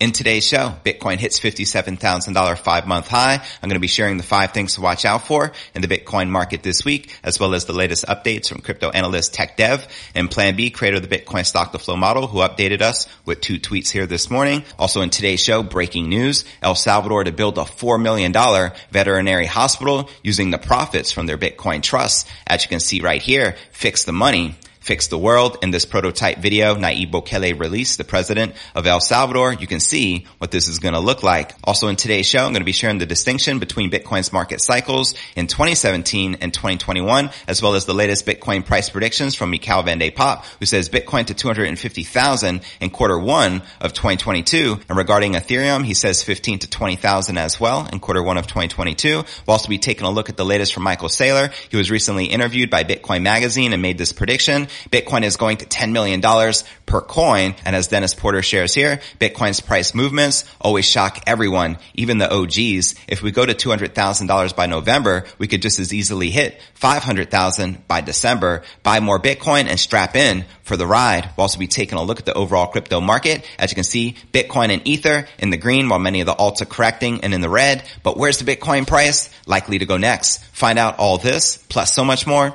In today's show, Bitcoin hits $57,000 five month high. I'm going to be sharing the five things to watch out for in the Bitcoin market this week, as well as the latest updates from crypto analyst Tech Dev and Plan B, creator of the Bitcoin stock to flow model, who updated us with two tweets here this morning. Also in today's show, breaking news, El Salvador to build a $4 million veterinary hospital using the profits from their Bitcoin trust. As you can see right here, fix the money fix the world. In this prototype video, Nayib Bukele released, the president of El Salvador, you can see what this is going to look like. Also in today's show, I'm going to be sharing the distinction between Bitcoin's market cycles in 2017 and 2021, as well as the latest Bitcoin price predictions from Michaël van de Poppe, who says Bitcoin to 250,000 in quarter one of 2022. And regarding Ethereum, he says 15 to 20,000 as well in quarter one of 2022. We'll also be taking a look at the latest from Michael Saylor. He was recently interviewed by Bitcoin Magazine and made this prediction. Bitcoin is going to $10 million per coin. And as Dennis Porter shares here, Bitcoin's price movements always shock everyone, even the OGs. If we go to $200,000 by November, we could just as easily hit 500,000 by December, buy more Bitcoin and strap in for the ride. We'll also be taking a look at the overall crypto market. As you can see, Bitcoin and Ether in the green while many of the alts are correcting and in the red. But where's the Bitcoin price? Likely to go next. Find out all this plus so much more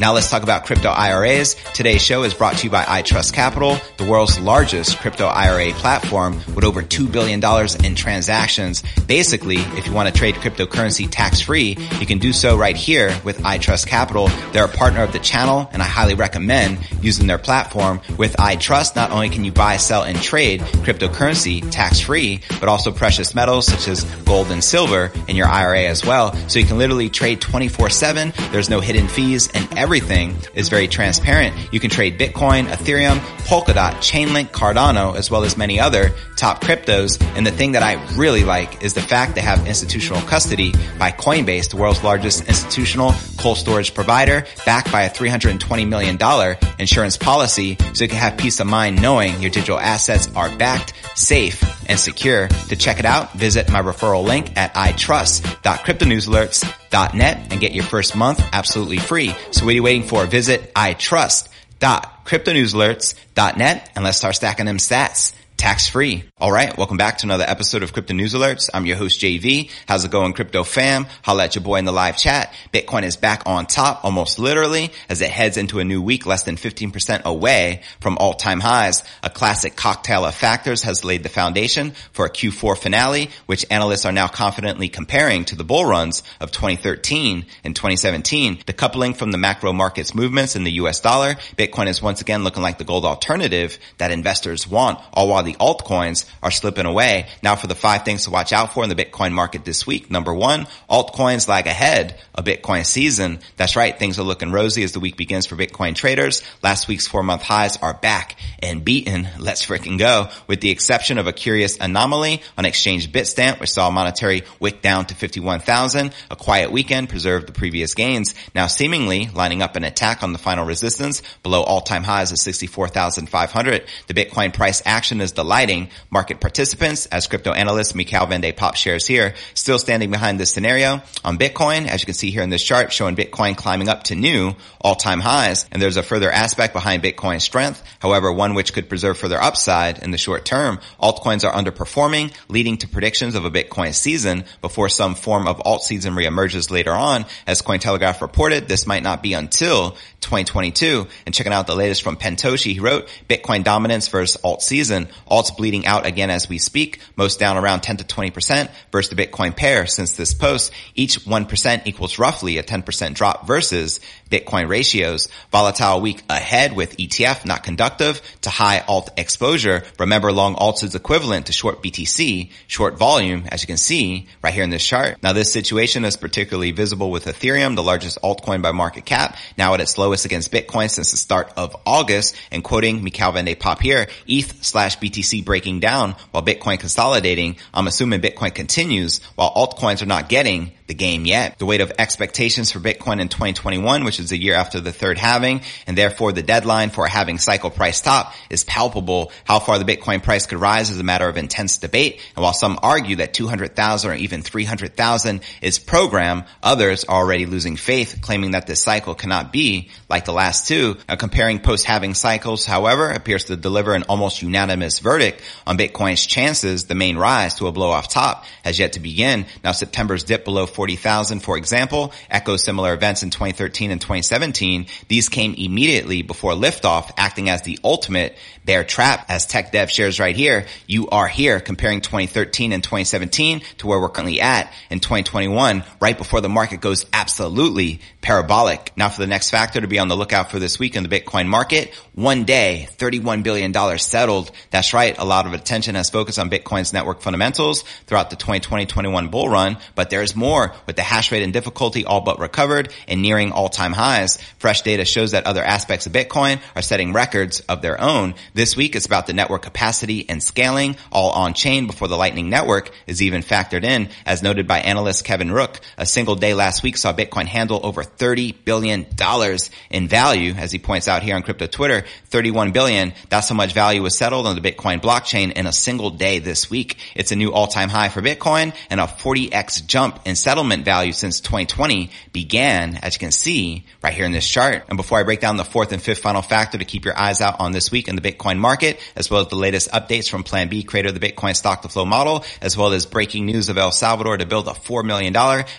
Now let's talk about crypto IRAs. Today's show is brought to you by iTrust Capital, the world's largest crypto IRA platform with over $2 billion in transactions. Basically, if you want to trade cryptocurrency tax free, you can do so right here with iTrust Capital. They're a partner of the channel and I highly recommend using their platform. With iTrust, not only can you buy, sell, and trade cryptocurrency tax free, but also precious metals such as gold and silver in your IRA as well. So you can literally trade 24 seven. There's no hidden fees and everything is very transparent. You can trade Bitcoin, Ethereum, Polkadot, Chainlink, Cardano, as well as many other top cryptos. And the thing that I really like is the fact they have institutional custody by Coinbase, the world's largest institutional cold storage provider, backed by a $320 million insurance policy. So you can have peace of mind knowing your digital assets are backed, safe, and secure. To check it out, visit my referral link at itrust.cryptonewsalerts.com itrust.net and get your first month absolutely free. So what are you waiting for? Visit itrust.cryptonewsalerts.net and let's start stacking them sats tax free. All right. Welcome back to another episode of Crypto News Alerts. I'm your host, JV. How's it going, crypto fam? Holla at your boy in the live chat. Bitcoin is back on top almost literally as it heads into a new week less than 15% away from all time highs. A classic cocktail of factors has laid the foundation for a Q4 finale, which analysts are now confidently comparing to the bull runs of 2013 and 2017. The coupling from the macro markets movements in the US dollar, Bitcoin is once again looking like the gold alternative that investors want, all while the the altcoins are slipping away. Now for the five things to watch out for in the Bitcoin market this week. Number one, altcoins lag ahead of Bitcoin season. That's right. Things are looking rosy as the week begins for Bitcoin traders. Last week's four month highs are back and beaten. Let's freaking go. With the exception of a curious anomaly on exchange Bitstamp, which saw monetary wick down to 51,000. A quiet weekend preserved the previous gains. Now seemingly lining up an attack on the final resistance below all time highs of 64,500. The Bitcoin price action is delighting market participants as crypto analyst Michaël van de Poppe shares here, still standing behind this scenario on Bitcoin, as you can see here in this chart showing Bitcoin climbing up to new all-time highs. And there's a further aspect behind Bitcoin's strength. However, one which could preserve further upside in the short term. Altcoins are underperforming, leading to predictions of a Bitcoin season before some form of alt season reemerges later on. As Cointelegraph reported, this might not be until 2022. And checking out the latest from Pentoshi, he wrote, Bitcoin dominance versus alt season. Alts bleeding out again as we speak, most down around 10 to 20% versus the Bitcoin pair since this post. Each 1% equals roughly a 10% drop versus Bitcoin ratios. Volatile week ahead with ETF not conductive to high alt exposure. Remember long alts is equivalent to short BTC, short volume, as you can see right here in this chart. Now this situation is particularly visible with Ethereum, the largest altcoin by market cap, now at its lowest against Bitcoin since the start of August. And quoting Michaël van de Poppe here, ETH slash BTC breaking down while Bitcoin consolidating. I'm assuming Bitcoin continues while altcoins are not getting the game yet. The weight of expectations for Bitcoin in 2021, which is the year after the third halving, and therefore the deadline for a halving cycle price top is palpable. How far the Bitcoin price could rise is a matter of intense debate. And while some argue that 200,000 or even 300,000 is program, others are already losing faith, claiming that this cycle cannot be like the last two. Comparing post-halving cycles, however, appears to deliver an almost unanimous verdict on Bitcoin's chances. The main rise to a blow off top has yet to begin. Now September's dip below 40,000, for example, echoes similar events in 2013 and 2017. These came immediately before liftoff, acting as the ultimate bear trap. As tech dev shares right here, you are here comparing 2013 and 2017 to where we're currently at in 2021, right before the market goes absolutely parabolic. Now for the next factor to be on the lookout for this week in the Bitcoin market, one day, $31 billion settled. That's right. A lot of attention has focused on Bitcoin's network fundamentals throughout the 2020-21 bull run, but there's more with the hash rate and difficulty all but recovered and nearing all-time highs. Fresh data shows that other aspects of Bitcoin are setting records of their own. This week it's about the network capacity and scaling all on chain before the Lightning Network is even factored in. As noted by analyst Kevin Rooke, a single day last week saw Bitcoin handle over $30 billion in value. As he points out here on crypto Twitter, 31 billion. That's how much value was settled on the Bitcoin blockchain in a single day this week. It's a new all-time high for Bitcoin and a 40x jump in settlement value since 2020 began, as you can see right here in this chart. And before I break down the fourth and fifth final factor to keep your eyes out on this week in the Bitcoin market, as well as the latest updates from Plan B, creator of the Bitcoin stock to flow model, as well as breaking news of El Salvador to build a $4 million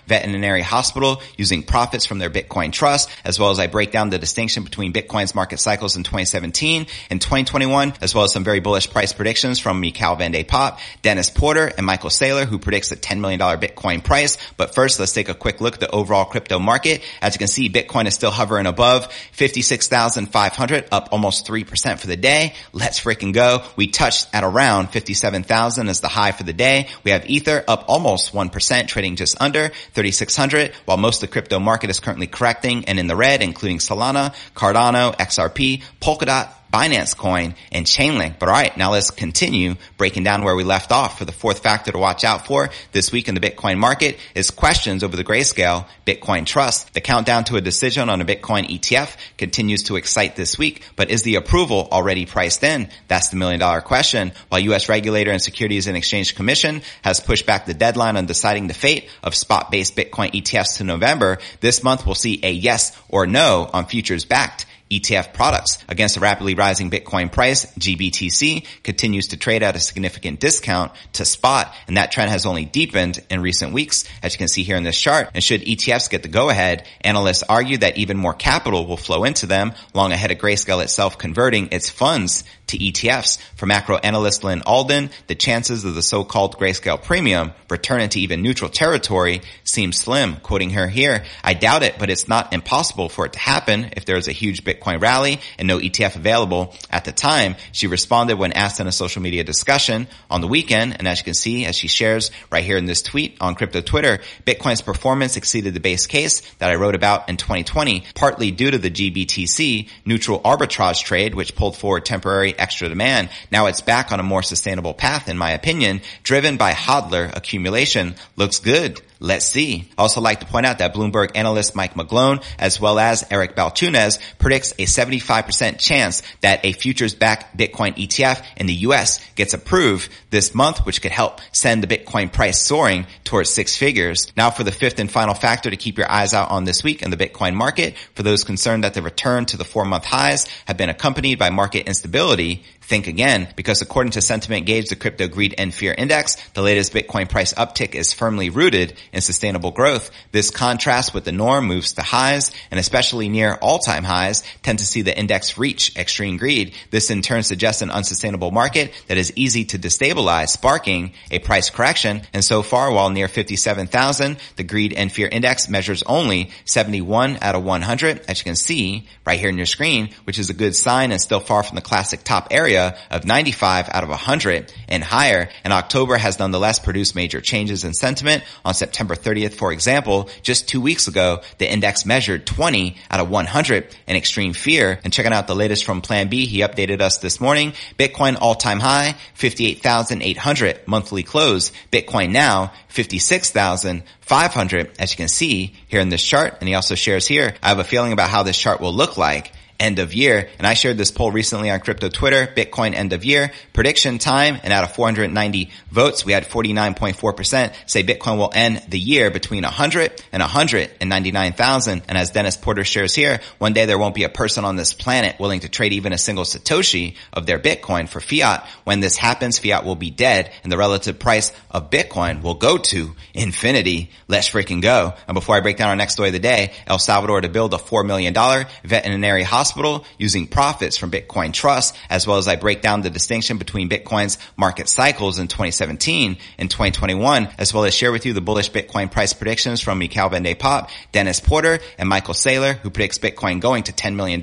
veterinary hospital using profits from their Bitcoin trust, as well as I break down the distinction between Bitcoin's market cycles in 2017 and 2021, as well as some very bullish price predictions from Michaël van de Poppe, Dennis Porter, and Michael Saylor, who predicts a $10 million Bitcoin price. But first, let's take a quick look at the overall crypto market. As you can see, Bitcoin is still hovering above 56,500, up almost 3% for the day. Let's freaking go. We touched at around 57,000 as the high for the day. We have Ether up almost 1%, trading just under 3,600, while most of the crypto market is currently correcting and in the red, including Solana, Cardano, XRP, Polkadot, Binance Coin, and Chainlink. But all right, now let's continue breaking down where we left off. For the fourth factor to watch out for this week in the Bitcoin market is questions over the grayscale Bitcoin trust. The countdown to a decision on a Bitcoin ETF continues to excite this week, but is the approval already priced in? That's the million dollar question. While U.S. regulator and Securities and Exchange Commission has pushed back the deadline on deciding the fate of spot-based Bitcoin ETFs to November, this month we'll see a yes or no on futures backed ETF products. Against a rapidly rising Bitcoin price, GBTC continues to trade at a significant discount to spot, and that trend has only deepened in recent weeks, as you can see here in this chart. And should ETFs get the go-ahead, analysts argue that even more capital will flow into them, long ahead of Grayscale itself converting its funds to ETFs. For macro analyst Lyn Alden, the chances of the so-called grayscale premium returning to even neutral territory seem slim. Quoting her here, I doubt it, but it's not impossible for it to happen if there is a huge Bitcoin rally and no ETF available at the time. She responded when asked in a social media discussion on the weekend. And as you can see, as she shares right here in this tweet on crypto Twitter, Bitcoin's performance exceeded the base case that I wrote about in 2020, partly due to the GBTC neutral arbitrage trade, which pulled forward temporary extra demand. Now it's back on a more sustainable path, in my opinion, driven by hodler accumulation. Looks good. Let's see. Also like to point out that Bloomberg analyst Mike McGlone, as well as Eric Balchunas, predicts a 75% chance that a futures-backed Bitcoin ETF in the US gets approved this month, which could help send the Bitcoin price soaring towards six figures. Now for the fifth and final factor to keep your eyes out on this week in the Bitcoin market, for those concerned that the return to the four month highs have been accompanied by market instability, think again, because according to Sentiment Gauge, the Crypto Greed and Fear Index, the latest Bitcoin price uptick is firmly rooted in sustainable growth. This contrast with the norm moves to highs, and especially near all-time highs, tend to see the index reach extreme greed. This in turn suggests an unsustainable market that is easy to destabilize, sparking a price correction. And so far, while near 57,000, the Greed and Fear Index measures only 71 out of 100, as you can see right here in your screen, which is a good sign and still far from the classic top area of 95 out of 100 and higher. And October has nonetheless produced major changes in sentiment. On September 30th, for example, just two weeks ago, the index measured 20 out of 100 in extreme fear. And checking out the latest from Plan B, he updated us this morning. Bitcoin all-time high, 58,800 monthly close. Bitcoin now, 56,500 as you can see here in this chart. And he also shares here, I have a feeling about how this chart will look like end of year. And I shared this poll recently on crypto Twitter, Bitcoin end of year prediction time. And out of 490 votes, we had 49.4% say Bitcoin will end the year between 100 and 199,000. And as Dennis Porter shares here, one day there won't be a person on this planet willing to trade even a single Satoshi of their Bitcoin for fiat. When this happens, fiat will be dead and the relative price of Bitcoin will go to infinity. Let's freaking go. And before I break down our next story of the day, El Salvador to build a $4 million veterinary hospital hospital using profits from Bitcoin Trust, as well as I break down the distinction between Bitcoin's market cycles in 2017 and 2021, as well as share with you the bullish Bitcoin price predictions from Mikhail Van Poppe, Dennis Porter, and Michael Saylor, who predicts Bitcoin going to $10 million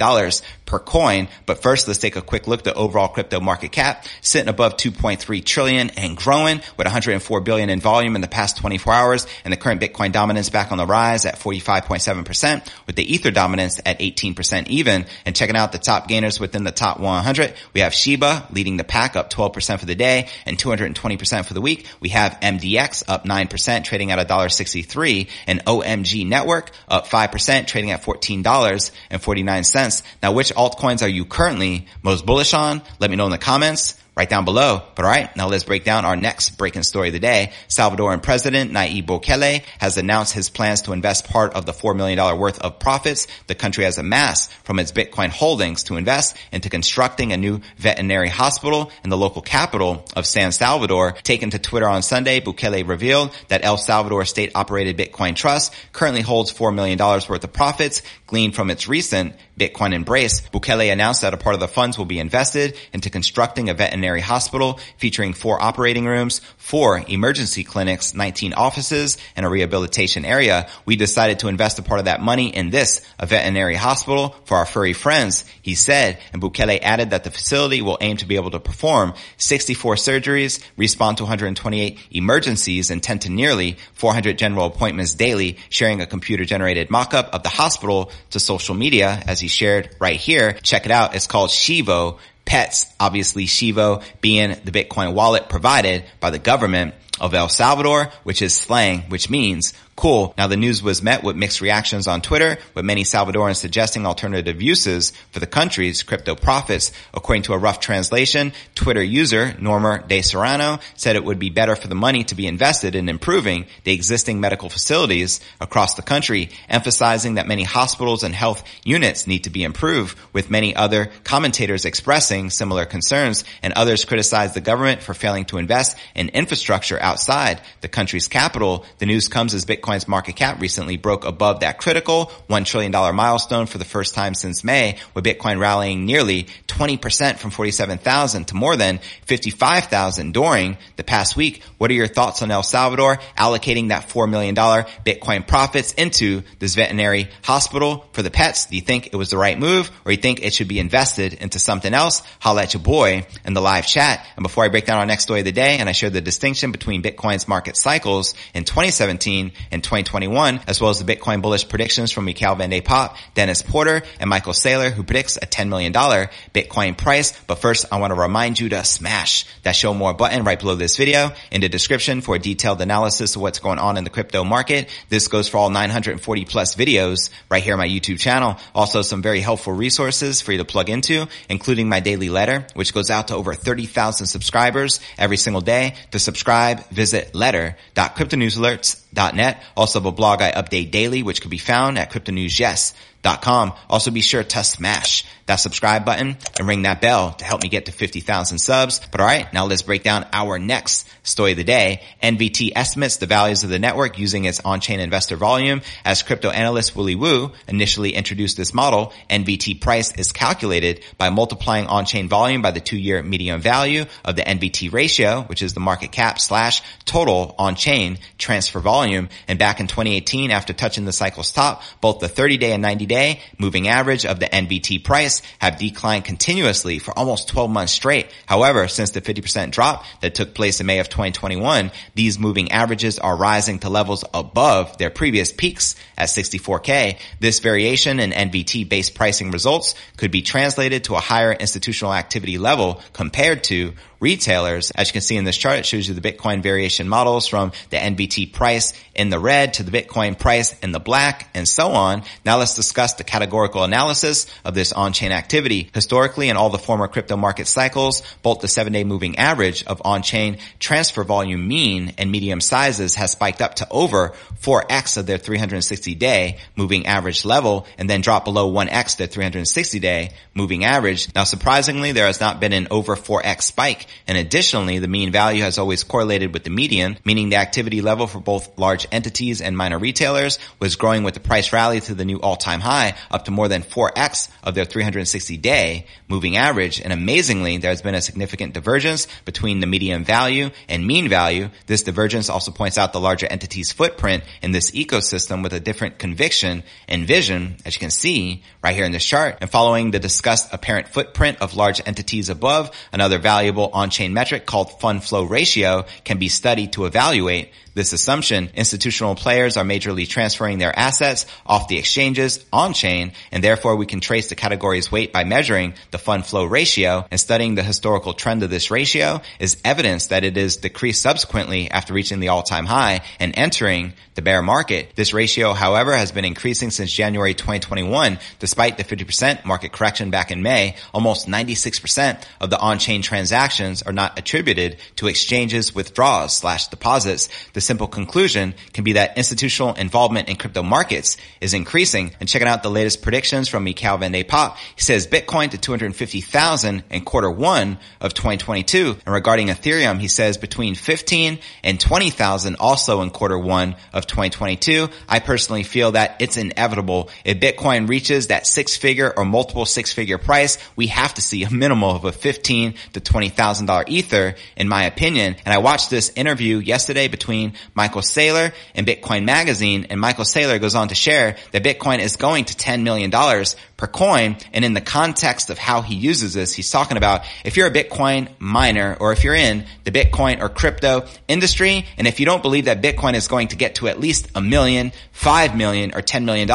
per coin. But first, let's take a quick look at the overall crypto market cap, sitting above 2.3 trillion and growing with 104 billion in volume in the past 24 hours, and the current Bitcoin dominance back on the rise at 45.7%, with the Ether dominance at 18% even, and checking out the top gainers within the top 100, we have Shiba leading the pack up 12% for the day and 220% for the week. We have MDX up 9%, trading at $1.63 and OMG Network up 5%, trading at $14.49. Now, which altcoins are you currently most bullish on? Let me know in the comments right down below. But all right, now let's break down our next breaking story of the day. Salvadoran President Nayib Bukele has announced his plans to invest part of the $4 million worth of profits the country has amassed from its Bitcoin holdings to invest into constructing a new veterinary hospital in the local capital of San Salvador. Taken to Twitter on Sunday, Bukele revealed that El Salvador state operated Bitcoin Trust currently holds $4 million worth of profits gleaned from its recent Bitcoin embrace. Bukele announced that a part of the funds will be invested into constructing a veterinary hospital featuring four operating rooms, four emergency clinics, 19 offices, and a rehabilitation area. We decided to invest a part of that money in this, a veterinary hospital for our furry friends, he said. And Bukele added that the facility will aim to be able to perform 64 surgeries, respond to 128 emergencies, and tend to nearly 400 general appointments daily, sharing a computer generated mock-up of the hospital to social media as he shared right here. Check it out. It's called Chivo pets, obviously Chivo being the Bitcoin wallet provided by the government of El Salvador, which is slang, which means Cool. Now the news was met with mixed reactions on Twitter, with many Salvadorans suggesting alternative uses for the country's crypto profits. According to a rough translation, Twitter user Norma De Serrano said it would be better for the money to be invested in improving the existing medical facilities across the country, emphasizing that many hospitals and health units need to be improved, with many other commentators expressing similar concerns and others criticized the government for failing to invest in infrastructure outside the country's capital. The news comes as Bitcoin Bitcoin's market cap recently broke above that critical $1 trillion milestone for the first time since May, with Bitcoin rallying nearly 20% from 47,000 to more than 55,000 during the past week. What are your thoughts on El Salvador allocating that $4 million Bitcoin profits into this veterinary hospital for the pets? Do you think it was the right move or you think it should be invested into something else? Holla at your boy in the live chat. And before I break down our next story of the day and I share the distinction between Bitcoin's market cycles in 2017 and in 2021, as well as the Bitcoin bullish predictions from Mikhail Van de Poppe, Dennis Porter, and Michael Saylor, who predicts a $10 million Bitcoin price. But first, I want to remind you to smash that show more button right below this video in the description for a detailed analysis of what's going on in the crypto market. This goes for all 940 plus videos right here on my YouTube channel. Also some very helpful resources for you to plug into, including my daily letter, which goes out to over 30,000 subscribers every single day. To subscribe, visit letter.cryptonewsalerts.net. Also have a blog I update daily, which can be found at cryptonewsyes.com. Also be sure to smash that subscribe button and ring that bell to help me get to 50,000 subs. But all right, now let's break down our next story of the day. NVT estimates the values of the network using its on-chain investor volume. As crypto analyst Willy Woo initially introduced this model, NVT price is calculated by multiplying on-chain volume by the two-year median value of the NVT ratio, which is the market cap slash total on-chain transfer volume. And back in 2018, after touching the cycle's top, both the 30 day and 90 day moving average of the NVT price have declined continuously for almost 12 months straight. However, since the 50% drop that took place in May of 2021, these moving averages are rising to levels above their previous peaks at 64K. This variation in NVT based pricing results could be translated to a higher institutional activity level compared to retailers. As you can see in this chart, it shows you the Bitcoin variation models from the NVT price in the red to the Bitcoin price in the black and so on. Now let's discuss the categorical analysis of this on-chain activity. Historically, in all the former crypto market cycles, both the seven day moving average of on-chain transfer volume mean and medium sizes has spiked up to over 4x of their 360 day moving average level and then dropped below 1x their 360 day moving average. Now surprisingly, there has not been an over 4x spike and additionally, the mean value has always correlated with the median, meaning the activity level for both large entities and minor retailers was growing with the price rally to the new all-time high up to more than 4x of their 360 day moving average. And amazingly, there has been a significant divergence between the median value and mean value. This divergence also points out the larger entity's footprint in this ecosystem with a different conviction and vision, as you can see right here in this chart. And following the discussed apparent footprint of large entities above, another valuable on-chain metric called fund flow ratio can be studied to evaluate this assumption, institutional players are majorly transferring their assets off the exchanges on chain, and therefore we can trace the category's weight by measuring the fund flow ratio and studying the historical trend of this ratio is evidence that it is decreased subsequently after reaching the all-time high and entering the bear market. This ratio, however, has been increasing since January 2021, despite the 50% market correction back in May. Almost 96% of the on-chain transactions are not attributed to exchanges withdrawals slash deposits. The simple conclusion can be that institutional involvement in crypto markets is increasing. And checking out the latest predictions from Michael van de Poppe, he says Bitcoin to 250,000 in quarter one of 2022. And regarding Ethereum, he says between 15 and 20,000 also in quarter one of 2022. I personally feel that it's inevitable. If Bitcoin reaches that six figure or multiple six figure price, we have to see a minimal of a 15 to $20,000 ether in my opinion. And I watched this interview yesterday between Michael Saylor in Bitcoin Magazine, and Michael Saylor goes on to share that Bitcoin is going to $10 million per coin. And in the context of how he uses this, he's talking about if you're a Bitcoin miner or if you're in the Bitcoin or crypto industry, and if you don't believe that Bitcoin is going to get to at least a million, five million, or $10 million,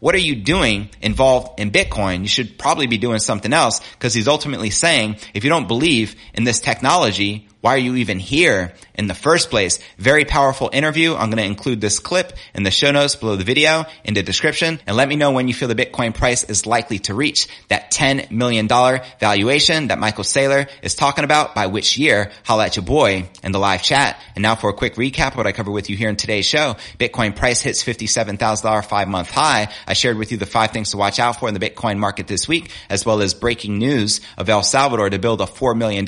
what are you doing involved in Bitcoin? You should probably be doing something else because he's ultimately saying if you don't believe in this technology, why are you even here in the first place? Very powerful interview. I'm going to include this clip in the show notes below the video in the description and let me know when you feel the Bitcoin price is likely to reach that $10 million valuation that Michael Saylor is talking about by which year. Holla at your boy in the live chat. And now for a quick recap of what I covered with you here in today's show. Bitcoin price hits $57,000 five month high. I shared with you the five things to watch out for in the Bitcoin market this week, as well as breaking news of El Salvador to build a $4 million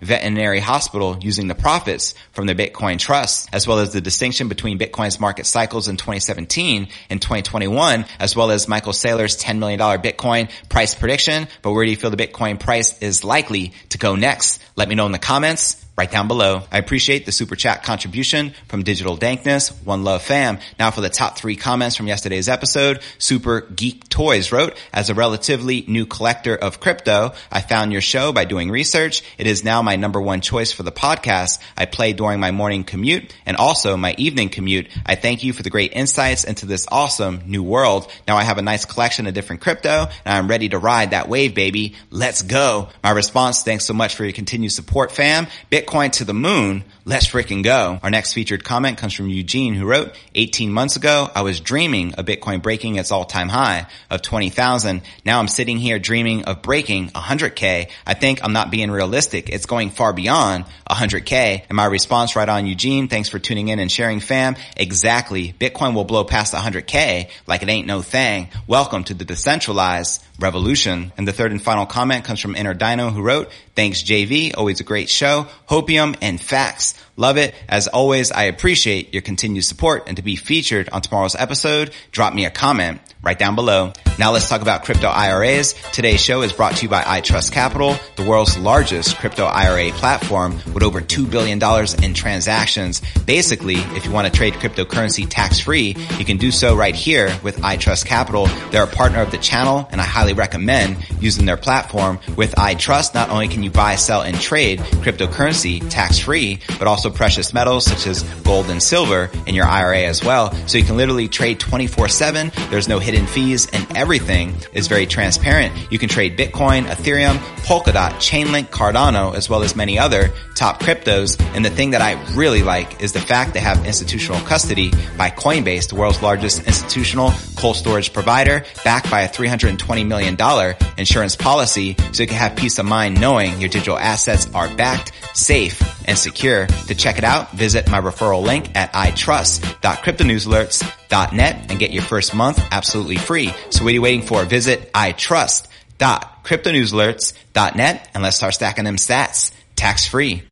veterinary hospital capital using the profits from the Bitcoin trust, as well as the distinction between Bitcoin's market cycles in 2017 and 2021, as well as Michael Saylor's $10 million Bitcoin price prediction. But where do you feel the Bitcoin price is likely to go next? Let me know in the comments right down below. I appreciate the super chat contribution from Digital Dankness, One Love Fam. Now for the top three comments from yesterday's episode, Super Geek Toys wrote, as a relatively new collector of crypto, I found your show by doing research. It is now my number one choice for the podcast I play during my morning commute and also my evening commute. I thank you for the great insights into this awesome new world. Now I have a nice collection of different crypto and I'm ready to ride that wave, baby. Let's go. My response, thanks so much for your continued support, fam. Bitcoin Bitcoin to the moon, let's freaking go. Our next featured comment comes from Eugene who wrote, 18 months ago, I was dreaming of Bitcoin breaking its all-time high of 20,000. Now I'm sitting here dreaming of breaking 100K. I think I'm not being realistic. It's going far beyond 100K. And my response right on Eugene, thanks for tuning in and sharing fam. Exactly. Bitcoin will blow past 100K like it ain't no thing. Welcome to the decentralized revolution. And the third and final comment comes from Inner Dino who wrote, thanks JV, always a great show. Hopium and facts. Love it. As always, I appreciate your continued support and to be featured on tomorrow's episode, drop me a comment right down below. Now let's talk about crypto IRAs. Today's show is brought to you by iTrust Capital, the world's largest crypto IRA platform with over $2 billion in transactions. Basically, if you want to trade cryptocurrency tax free, you can do so right here with iTrust Capital. They're a partner of the channel and I highly recommend using their platform. With iTrust, not only can you buy, sell, and trade cryptocurrency tax free, but also precious metals such as gold and silver in your IRA as well. So you can literally trade 24 seven. There's no hidden fees and everything is very transparent. You can trade Bitcoin, Ethereum, Polkadot, Chainlink, Cardano, as well as many other top cryptos. And the thing that I really like is the fact they have institutional custody by Coinbase, the world's largest institutional cold storage provider, backed by a $320 million insurance policy so you can have peace of mind knowing your digital assets are backed, safe, and secure. To check it out, visit my referral link at itrust.cryptonewsalerts.net and get your first month absolutely free. So what are you waiting for? Visit itrust.cryptonewsalerts.net and let's start stacking them sats tax free.